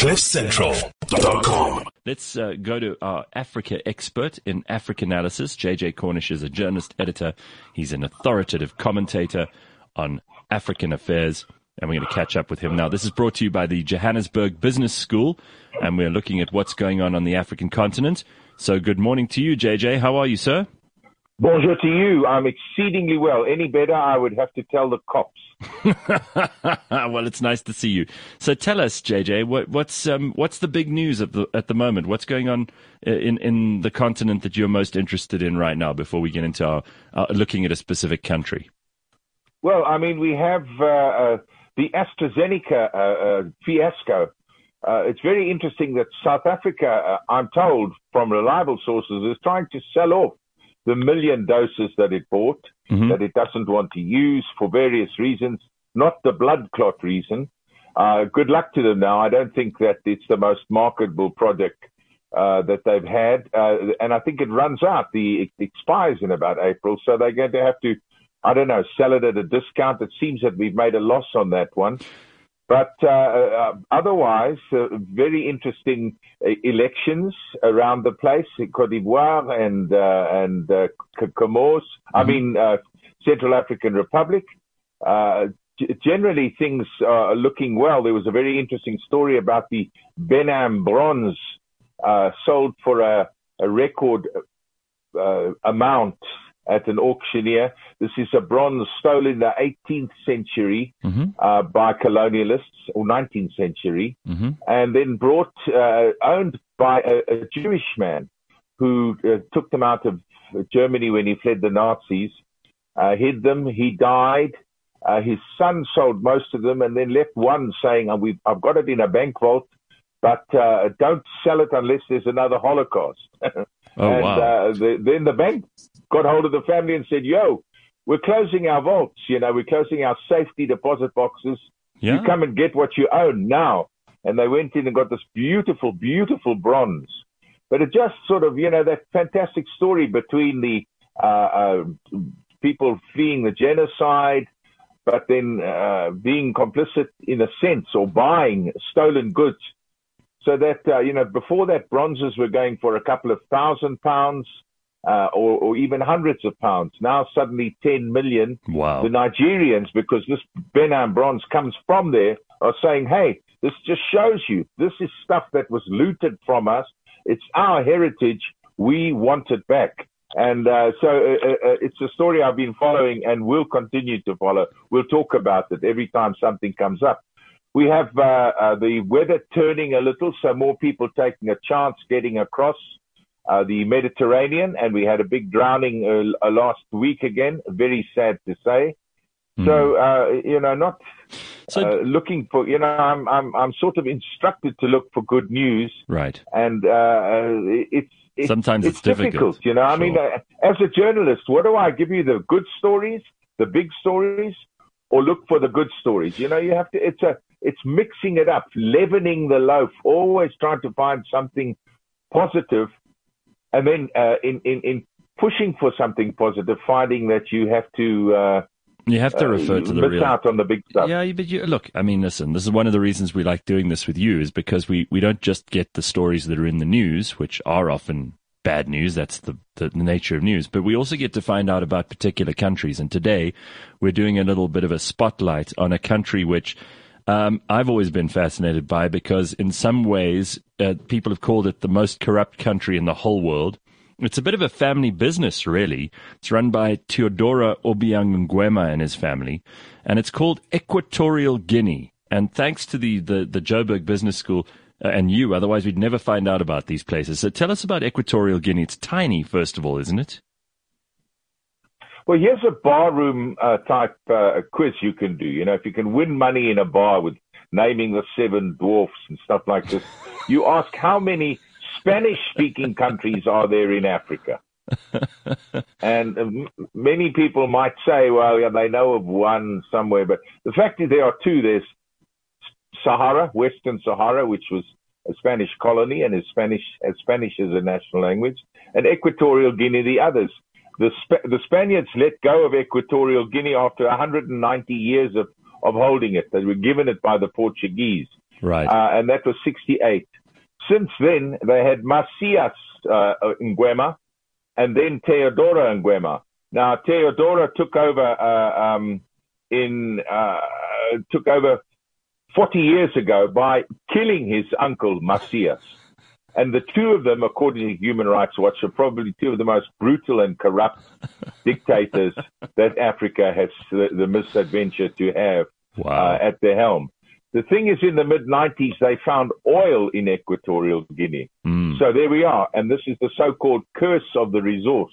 CliffCentral.com. Let's uh, go to our Africa expert in Africa analysis. JJ Cornish is a journalist editor. He's an authoritative commentator on African affairs, and we're going to catch up with him now. This is brought to you by the Johannesburg Business School, and we're looking at what's going on on the African continent. So, good morning to you, JJ. How are you, sir? Bonjour to you. I'm exceedingly well. Any better, I would have to tell the cops. well, it's nice to see you. So tell us, JJ, what, what's um, what's the big news the, at the moment? What's going on uh, in in the continent that you're most interested in right now? Before we get into our, looking at a specific country. Well, I mean, we have uh, uh, the AstraZeneca uh, uh, fiasco. it's very interesting that South Africa, I'm told from reliable sources, is trying to sell off the million doses that it bought mm-hmm. that it doesn't want to use for various reasons, not the blood clot reason. Uh, good luck to them now. I don't think that it's the most marketable product uh, that they've had, uh, and I think it runs out. The it expires in about April, so they're going to have to, I don't know, sell it at a discount. It seems that we've made a loss on that one. But uh, uh, otherwise, uh, very interesting uh, elections around the place Cote d'Ivoire and uh, and uh, Comoros. Mm-hmm. I mean, Central African Republic. G- generally, things are looking well. There was a very interesting story about the Benin bronze sold for a, a record amount at an auctioneer. This is a bronze stolen in the 18th century mm-hmm. uh, by colonialists or 19th century, mm-hmm. and then brought, uh, owned by a, a, Jewish man who uh, took them out of Germany when he fled the Nazis, uh, hid them. He died. Uh, his son sold most of them and then left one saying, I've got it in a bank vault, but uh, don't sell it unless there's another Holocaust. oh, and wow. the, then the bank got hold of the family and said, yo, we're closing our vaults, you know, we're closing our safety deposit boxes. Yeah. You come and get what you own now. And they went in and got this beautiful, beautiful bronze. But it just sort of, you know, that fantastic story between the uh, uh, people fleeing the genocide, but then uh, being complicit in a sense or buying stolen goods. So that, uh, you know, before that, bronzes were going for a couple of thousand pounds uh, or, or, even hundreds of pounds. Now suddenly 10 million. Wow. The Nigerians, because this Benin bronze comes from there, are saying, hey, this just shows you this is stuff that was looted from us. It's our heritage. We want it back. And uh, so uh, uh, uh it's a story I've been following and will continue to follow. We'll talk about it every time something comes up. We have uh, the weather turning a little, so more people taking a chance getting across uh, the Mediterranean, and we had a big drowning uh, uh last week again. Very sad to say. Mm. So uh, you know, not so, uh, looking for you know, I'm I'm I'm sort of instructed to look for good news, right? And uh, it's, it's sometimes it's, it's difficult, difficult. You know, sure. I mean, as a journalist, what do I give you? The good stories, the big stories, or look for the good stories? You know, you have to. It's a it's mixing it up, leavening the loaf, always trying to find something positive and then uh, in, in, in pushing for something positive, finding that you have to. Uh, you have to refer uh, to the miss real. out on the big stuff. Yeah, but you, look, I mean, listen. This is one of the reasons we like doing this with you, is because we, we don't just get the stories that are in the news, which are often bad news. That's the, the nature of news. But we also get to find out about particular countries. And today, we're doing a little bit of a spotlight on a country which um, I've always been fascinated by because, in some ways, uh, people have called it the most corrupt country in the whole world. It's a bit of a family business, really. It's run by Teodoro Obiang Nguema and his family, and it's called Equatorial Guinea. And thanks to the, the, the Joburg Business School uh, and you, otherwise we'd never find out about these places. So tell us about Equatorial Guinea. It's tiny, first of all, isn't it? Well, here's a barroom uh, type uh, quiz you can do. You know, if you can win money in a bar with naming the seven dwarfs and stuff like this, you ask how many Spanish speaking countries are there in Africa? and uh, many people might say, well, yeah, they know of one somewhere, but the fact is there are two. There's Sahara, Western Sahara, which was a Spanish colony and is Spanish as Spanish as a national language, and Equatorial Guinea, the others. The, Sp- the Spaniards let go of Equatorial Guinea after 190 years of, of holding it. They were given it by the Portuguese. Right. Uh, and that was 68. Since then, they had Macías uh, Nguema and then Teodoro Nguema. Now, Teodoro took over uh, um, in uh, took over 40 years ago by killing his uncle Macías. And the two of them, according to Human Rights Watch, are probably two of the most brutal and corrupt dictators that Africa has the, the misadventure to have wow. uh, at the helm. The thing is, in the mid 90s, they found oil in Equatorial Guinea. Mm. So there we are. And this is the so called curse of the resource.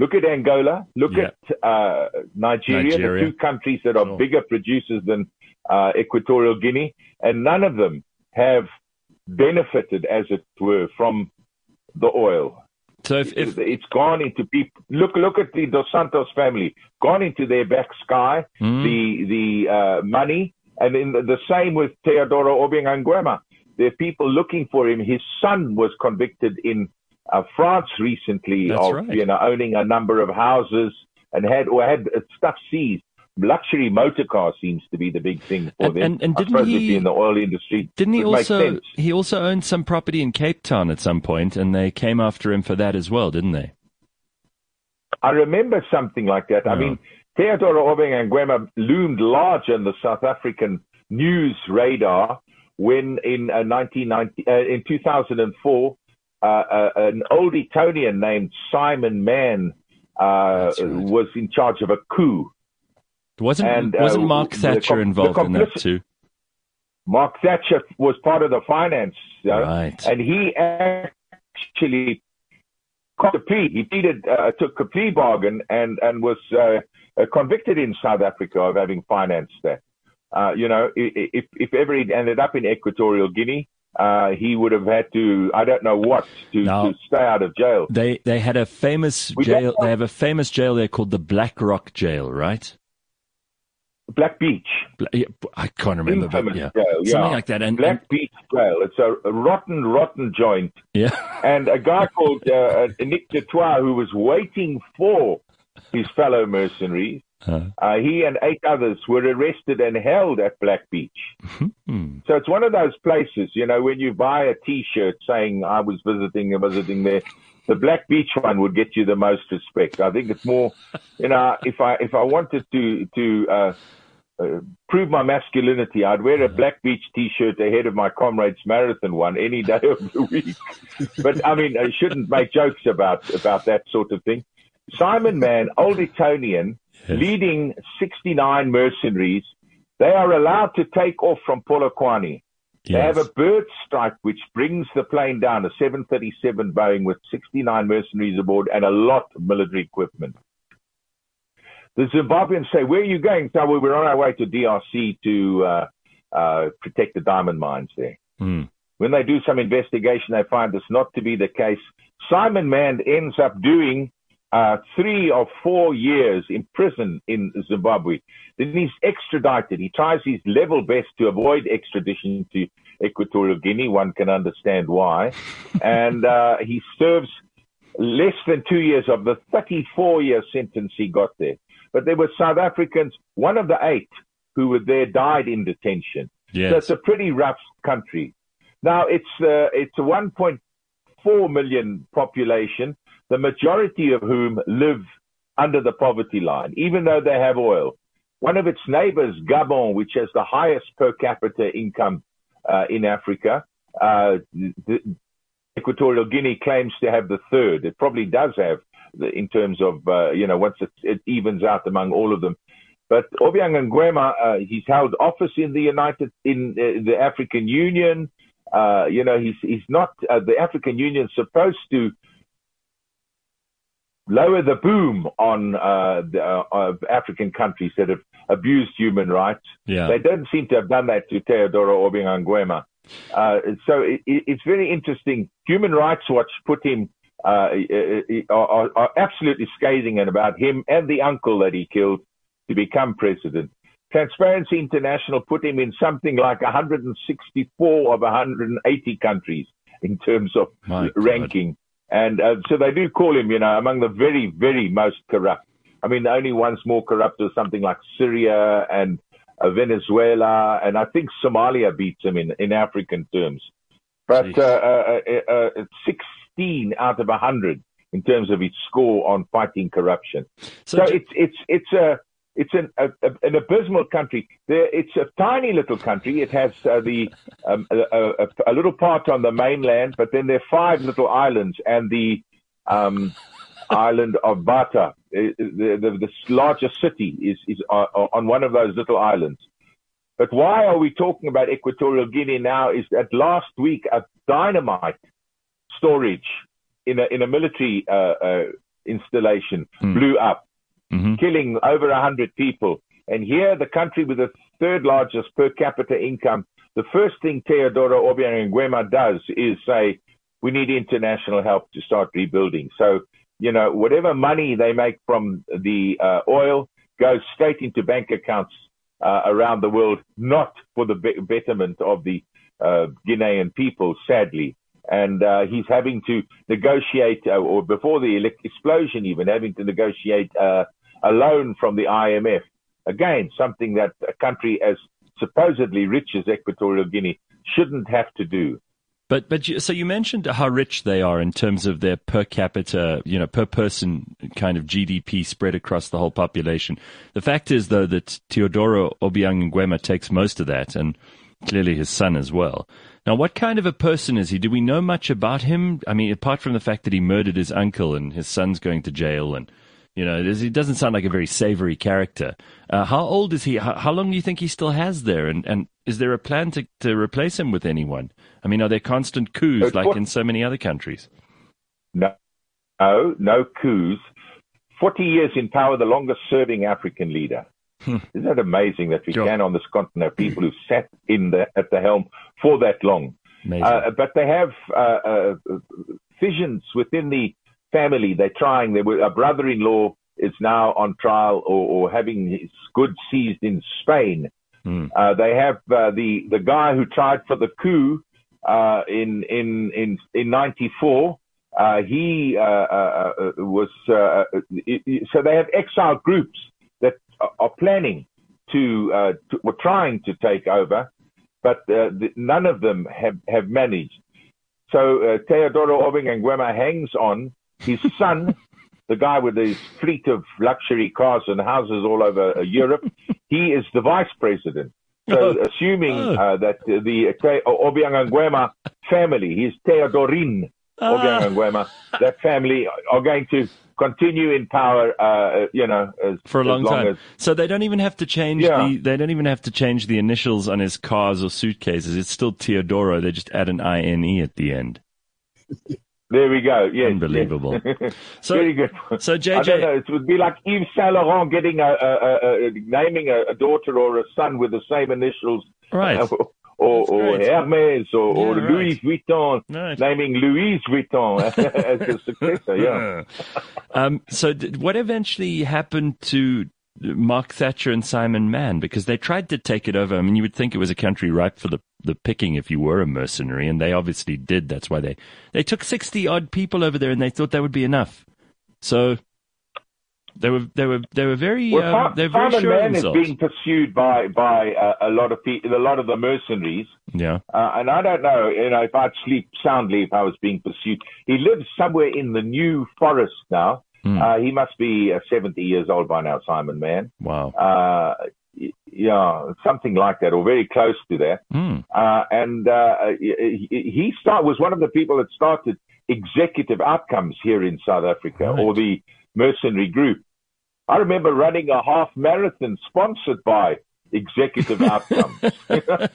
Look at Angola. Look Yeah. at uh, Nigeria, Nigeria. the two countries that are Sure. bigger producers than uh, Equatorial Guinea, and none of them have benefited, as it were, from the oil. So if, if it's gone into people. Look, look at the Dos Santos family. Gone into their back sky. Mm. The the uh, money, and in the, the same with Teodoro Obiang Nguema. There are people looking for him. His son was convicted in uh, France recently That's of right. you know owning a number of houses and had or had stuff seized. Luxury motor car seems to be the big thing for And- them. and- and didn't he- in the oil industry? didn't he also he also owned some property in Cape Town at some point, and they came after him for that as well, didn't they? I remember something like that. I mean, mean, Teodoro and Nguema loomed large on the South African news radar when in uh, 1990, uh, in 2004, uh, uh, an old Etonian named Simon Mann uh, right. was in charge of a coup. Wasn't And, uh, wasn't Mark Thatcher the involved in that too? Mark Thatcher was part of the finance, know, Right. and he actually got a plea. He pleaded, uh, took a plea bargain, and and was uh, uh, convicted in South Africa of having financed that. Uh, you know, if if ever he ended up in Equatorial Guinea, uh, he would have had to, I don't know what, to, to stay out of jail. They they had a famous jail. They have a famous jail there called the Black Rock Jail, right? Black Beach, Bla- yeah, I can't remember, but yeah, jail, yeah. something like that. And, and Black Beach Jail. It's a, a rotten, rotten joint. yeah, and a guy called uh, Nick du Toit, who was waiting for his fellow mercenaries. Uh, Uh, he and eight others were arrested and held at Black Beach. hmm. So it's one of those places, you know, when you buy a T-shirt saying I was visiting visiting there, the Black Beach one would get you the most respect. I think it's more, you know, if I if I wanted to to uh, uh, prove my masculinity, I'd wear a Black Beach T-shirt ahead of my comrades marathon one any day of the week. but I mean, I shouldn't make jokes about about that sort of thing. Simon Mann, old Etonian, Yes. leading 69 mercenaries. They are allowed to take off from Polokwane. They Yes. have a bird strike which brings the plane down, a 737 Boeing with 69 mercenaries aboard and a lot of military equipment. The Zimbabweans say, where are you going? So we were on our way to DRC to uh, uh, protect the diamond mines there. Hmm. When they do some investigation, they find this not to be the case. Simon Mann ends up doing uh, three or four years in prison in Zimbabwe. Then he's extradited. He tries his level best to avoid extradition to Equatorial Guinea. One can understand why. and uh, he serves less than two years of the 34 year sentence he got there. But there were South Africans, one of the eight who were there died in detention. So it's a pretty rough country. Now it's uh, it's a 1.4 million population, the majority of whom live under the poverty line, even though they have oil. One of its neighbors, Gabon, which has the highest per capita income uh, in Africa, uh, Equatorial Guinea claims to have the third. It probably does have, the, in terms of uh, you know once it, it evens out among all of them. But Obiang Nguema, uh, he's held office in the United, in uh, the African Union. Uh, you know, he's he's not the African Union supposed to lower the boom on uh, the, uh, African countries that have abused human rights. yeah. They don't seem to have done that to Teodoro Obiang Nguema. Uh, so it, it, it's very interesting. Human Rights Watch put him uh, are, are, are absolutely scathing about him and the uncle that he killed to become president. Transparency International put him in something like 164 of 180 countries in terms of My God. And uh, so they do call him, you know, among the very, very most corrupt. I mean, the only ones more corrupt are something like Syria and uh, Venezuela, and I think Somalia beats him in, in African terms. But uh, uh, uh, uh 16 out of 100 in terms of its score on fighting corruption. So, so it's it's it's a it's an, a, an abysmal country. There, it's a tiny little country. It has uh, the um, a, a, a, little part on the mainland, but then there are five little islands, and the um, island of Bata, uh, the, the, the largest city, is is uh, on one of those little islands. But why are we talking about Equatorial Guinea now? Is that last week a dynamite storage in a in a military uh, uh, installation mm. blew up mm-hmm. killing over 100 people. And here, the country with the third largest per capita income, the first thing Teodoro Obiang Nguema does is say, we need international help to start rebuilding. So, you know, whatever money they make from the uh, oil goes straight into bank accounts uh, around the world, not for the be- betterment of the uh, Guinean people, sadly. And uh, he's having to negotiate, uh, or before the explosion, even having to negotiate uh, a loan from the IMF. Again, something that a country as supposedly rich as Equatorial Guinea shouldn't have to do. But but you, so you mentioned how rich they are in terms of their per capita, you know, per person kind of GDP spread across the whole population. The fact is, though, that Teodoro Obiang Nguema takes most of that, and clearly his son as well. Now, what kind of a person is he? Do we know much about him? I mean, apart from the fact that he murdered his uncle and his son's going to jail and you know, he doesn't sound like a very savory character. Uh, how old is he? How, how, long do you think he still has there? And, and is there a plan to, to replace him with anyone? I mean, are there constant coups like in so many other countries? No, no, no coups. 40 years in power, the longest serving African leader. Hmm. Isn't that amazing that we sure. can on this continent have people who sat in the, at the helm for that long? Uh, but they have uh, uh, fissions within the family. They're trying. They were, a brother-in-law is now on trial or, or having his goods seized in Spain. Mm. Uh, they have uh, the the guy who tried for the coup uh, in in in in '94. Uh, he uh, uh, was so they have exile groups are planning to, to were trying to take over, but the, none of them have have managed. So Teodoro Obiang Nguema hangs on his son, the guy with his fleet of luxury cars and houses all over uh, Europe, he is the vice president. So, oh. assuming oh. uh, that the uh, Obiang Nguema family, his Teodorin uh. Obiang Nguema, that family are going to continue in power, uh, you know, as, for a long, long time. As, so they don't even have to change yeah. the. They don't even have to change the initials on his cars or suitcases. It's still Teodoro. They just add an I N E at the end. There we go. Yes, unbelievable. Yes. so, Very good. So JJ, I don't know. It would be like Yves Saint Laurent getting a, a, a, naming a, daughter or a son with the same initials, right? Or, or Hermes or, yeah, or right. Louis Vuitton, right. naming Louis Vuitton as a successor. Yeah. um, so, what eventually happened to Mark Thatcher and Simon Mann because they tried to take it over. I mean, you would think it was a country ripe for the, the picking if you were a mercenary, and they obviously did. That's why they, they took 60 odd people over there and they thought that would be enough. So they were they were they were very well, um, they were very Simon sure Mann is being pursued by by uh, a lot of people, a lot of the mercenaries. Yeah, uh, and I don't know, you know, if I'd sleep soundly if I was being pursued. He lives somewhere in the New Forest now. Mm. Uh, he must be uh, 70 years old by now, Simon Mann. Wow. Uh, yeah, something like that, or very close to that. Mm. and uh, he, he start, was one of the people that started executive outcomes here in South Africa, right. or the mercenary group. I remember running a half marathon sponsored by executive outcomes.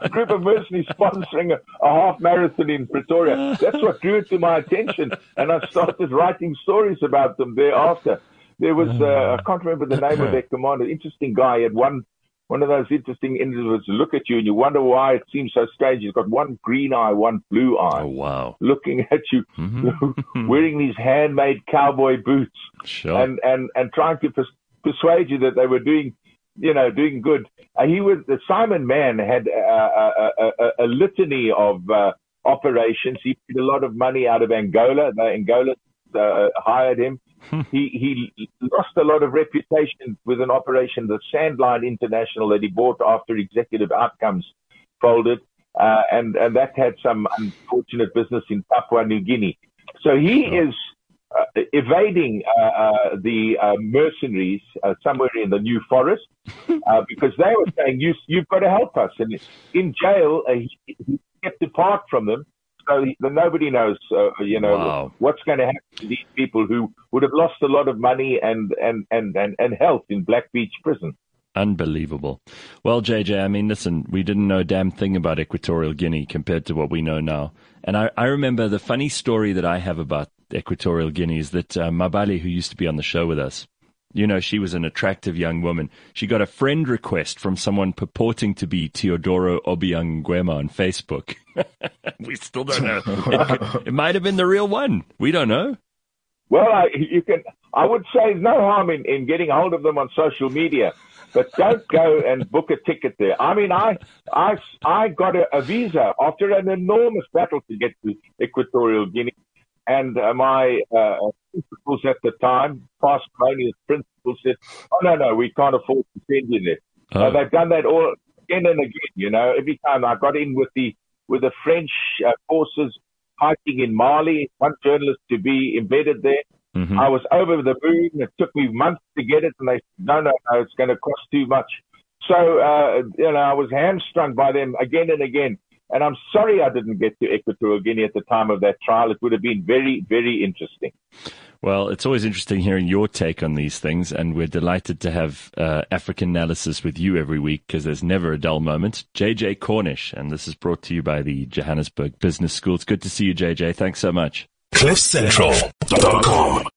a group of mercenaries sponsoring a, a, half marathon in Pretoria. That's what drew it to my attention, and I started writing stories about them thereafter. There was uh, I can't remember the name of their commander. Interesting guy. He had one one of those interesting individuals look at you and you wonder why it seems so strange. He's got one green eye, one blue eye. Oh, wow. Looking at you, mm-hmm. wearing these handmade cowboy boots sure. and, and, and trying to pers- persuade you that they were doing you know, doing good. Uh, he was the Simon Mann had a, a, a, a litany of uh, operations. He paid a lot of money out of Angola. The Angola uh, hired him. He he lost a lot of reputation with an operation, the Sandline International, that he bought after Executive Outcomes folded, uh, and and that had some unfortunate business in Papua New Guinea. So he oh. is uh, evading uh, uh, the uh, mercenaries uh, somewhere in the New Forest uh, because they were saying you you've got to help us, and in jail he, he kept apart from them so nobody knows, uh, you know, wow. what's going to happen to these people who would have lost a lot of money and, and, and, and, and health in Black Beach Prison. Unbelievable. Well, JJ, I mean, listen, we didn't know a damn thing about Equatorial Guinea compared to what we know now. And I, I remember the funny story that I have about Equatorial Guinea is that uh, Mabali, who used to be on the show with us, you know, she was an attractive young woman. She got a friend request from someone purporting to be Teodoro Obiang Nguema on Facebook. we still don't know. It, it, might have been the real one. We don't know. Well, I, you can. I would say no harm in, in getting hold of them on social media, but don't go and book a ticket there. I mean, I I I got a, a visa after an enormous battle to get to Equatorial Guinea, and uh, my uh, principals at the time, past colonial principals, said, "Oh no, no, we can't afford to send you there." Oh. Uh, they've done that all again and again. You know, every time I got in with the with the French uh, forces fighting in Mali, one journalist to be embedded there. Mm-hmm. I was over the moon. It took me months to get it, and they said, "No, no, no, it's going to cost too much." So, uh, you know, I was hamstrung by them again and again. And I'm sorry I didn't get to Equatorial Guinea at the time of that trial. It would have been very, very interesting. Well, it's always interesting hearing your take on these things, and we're delighted to have uh, African analysis with you every week because there's never a dull moment. JJ Cornish, and this is brought to you by the Johannesburg Business School. It's good to see you, JJ. Thanks so much. CliffCentral.com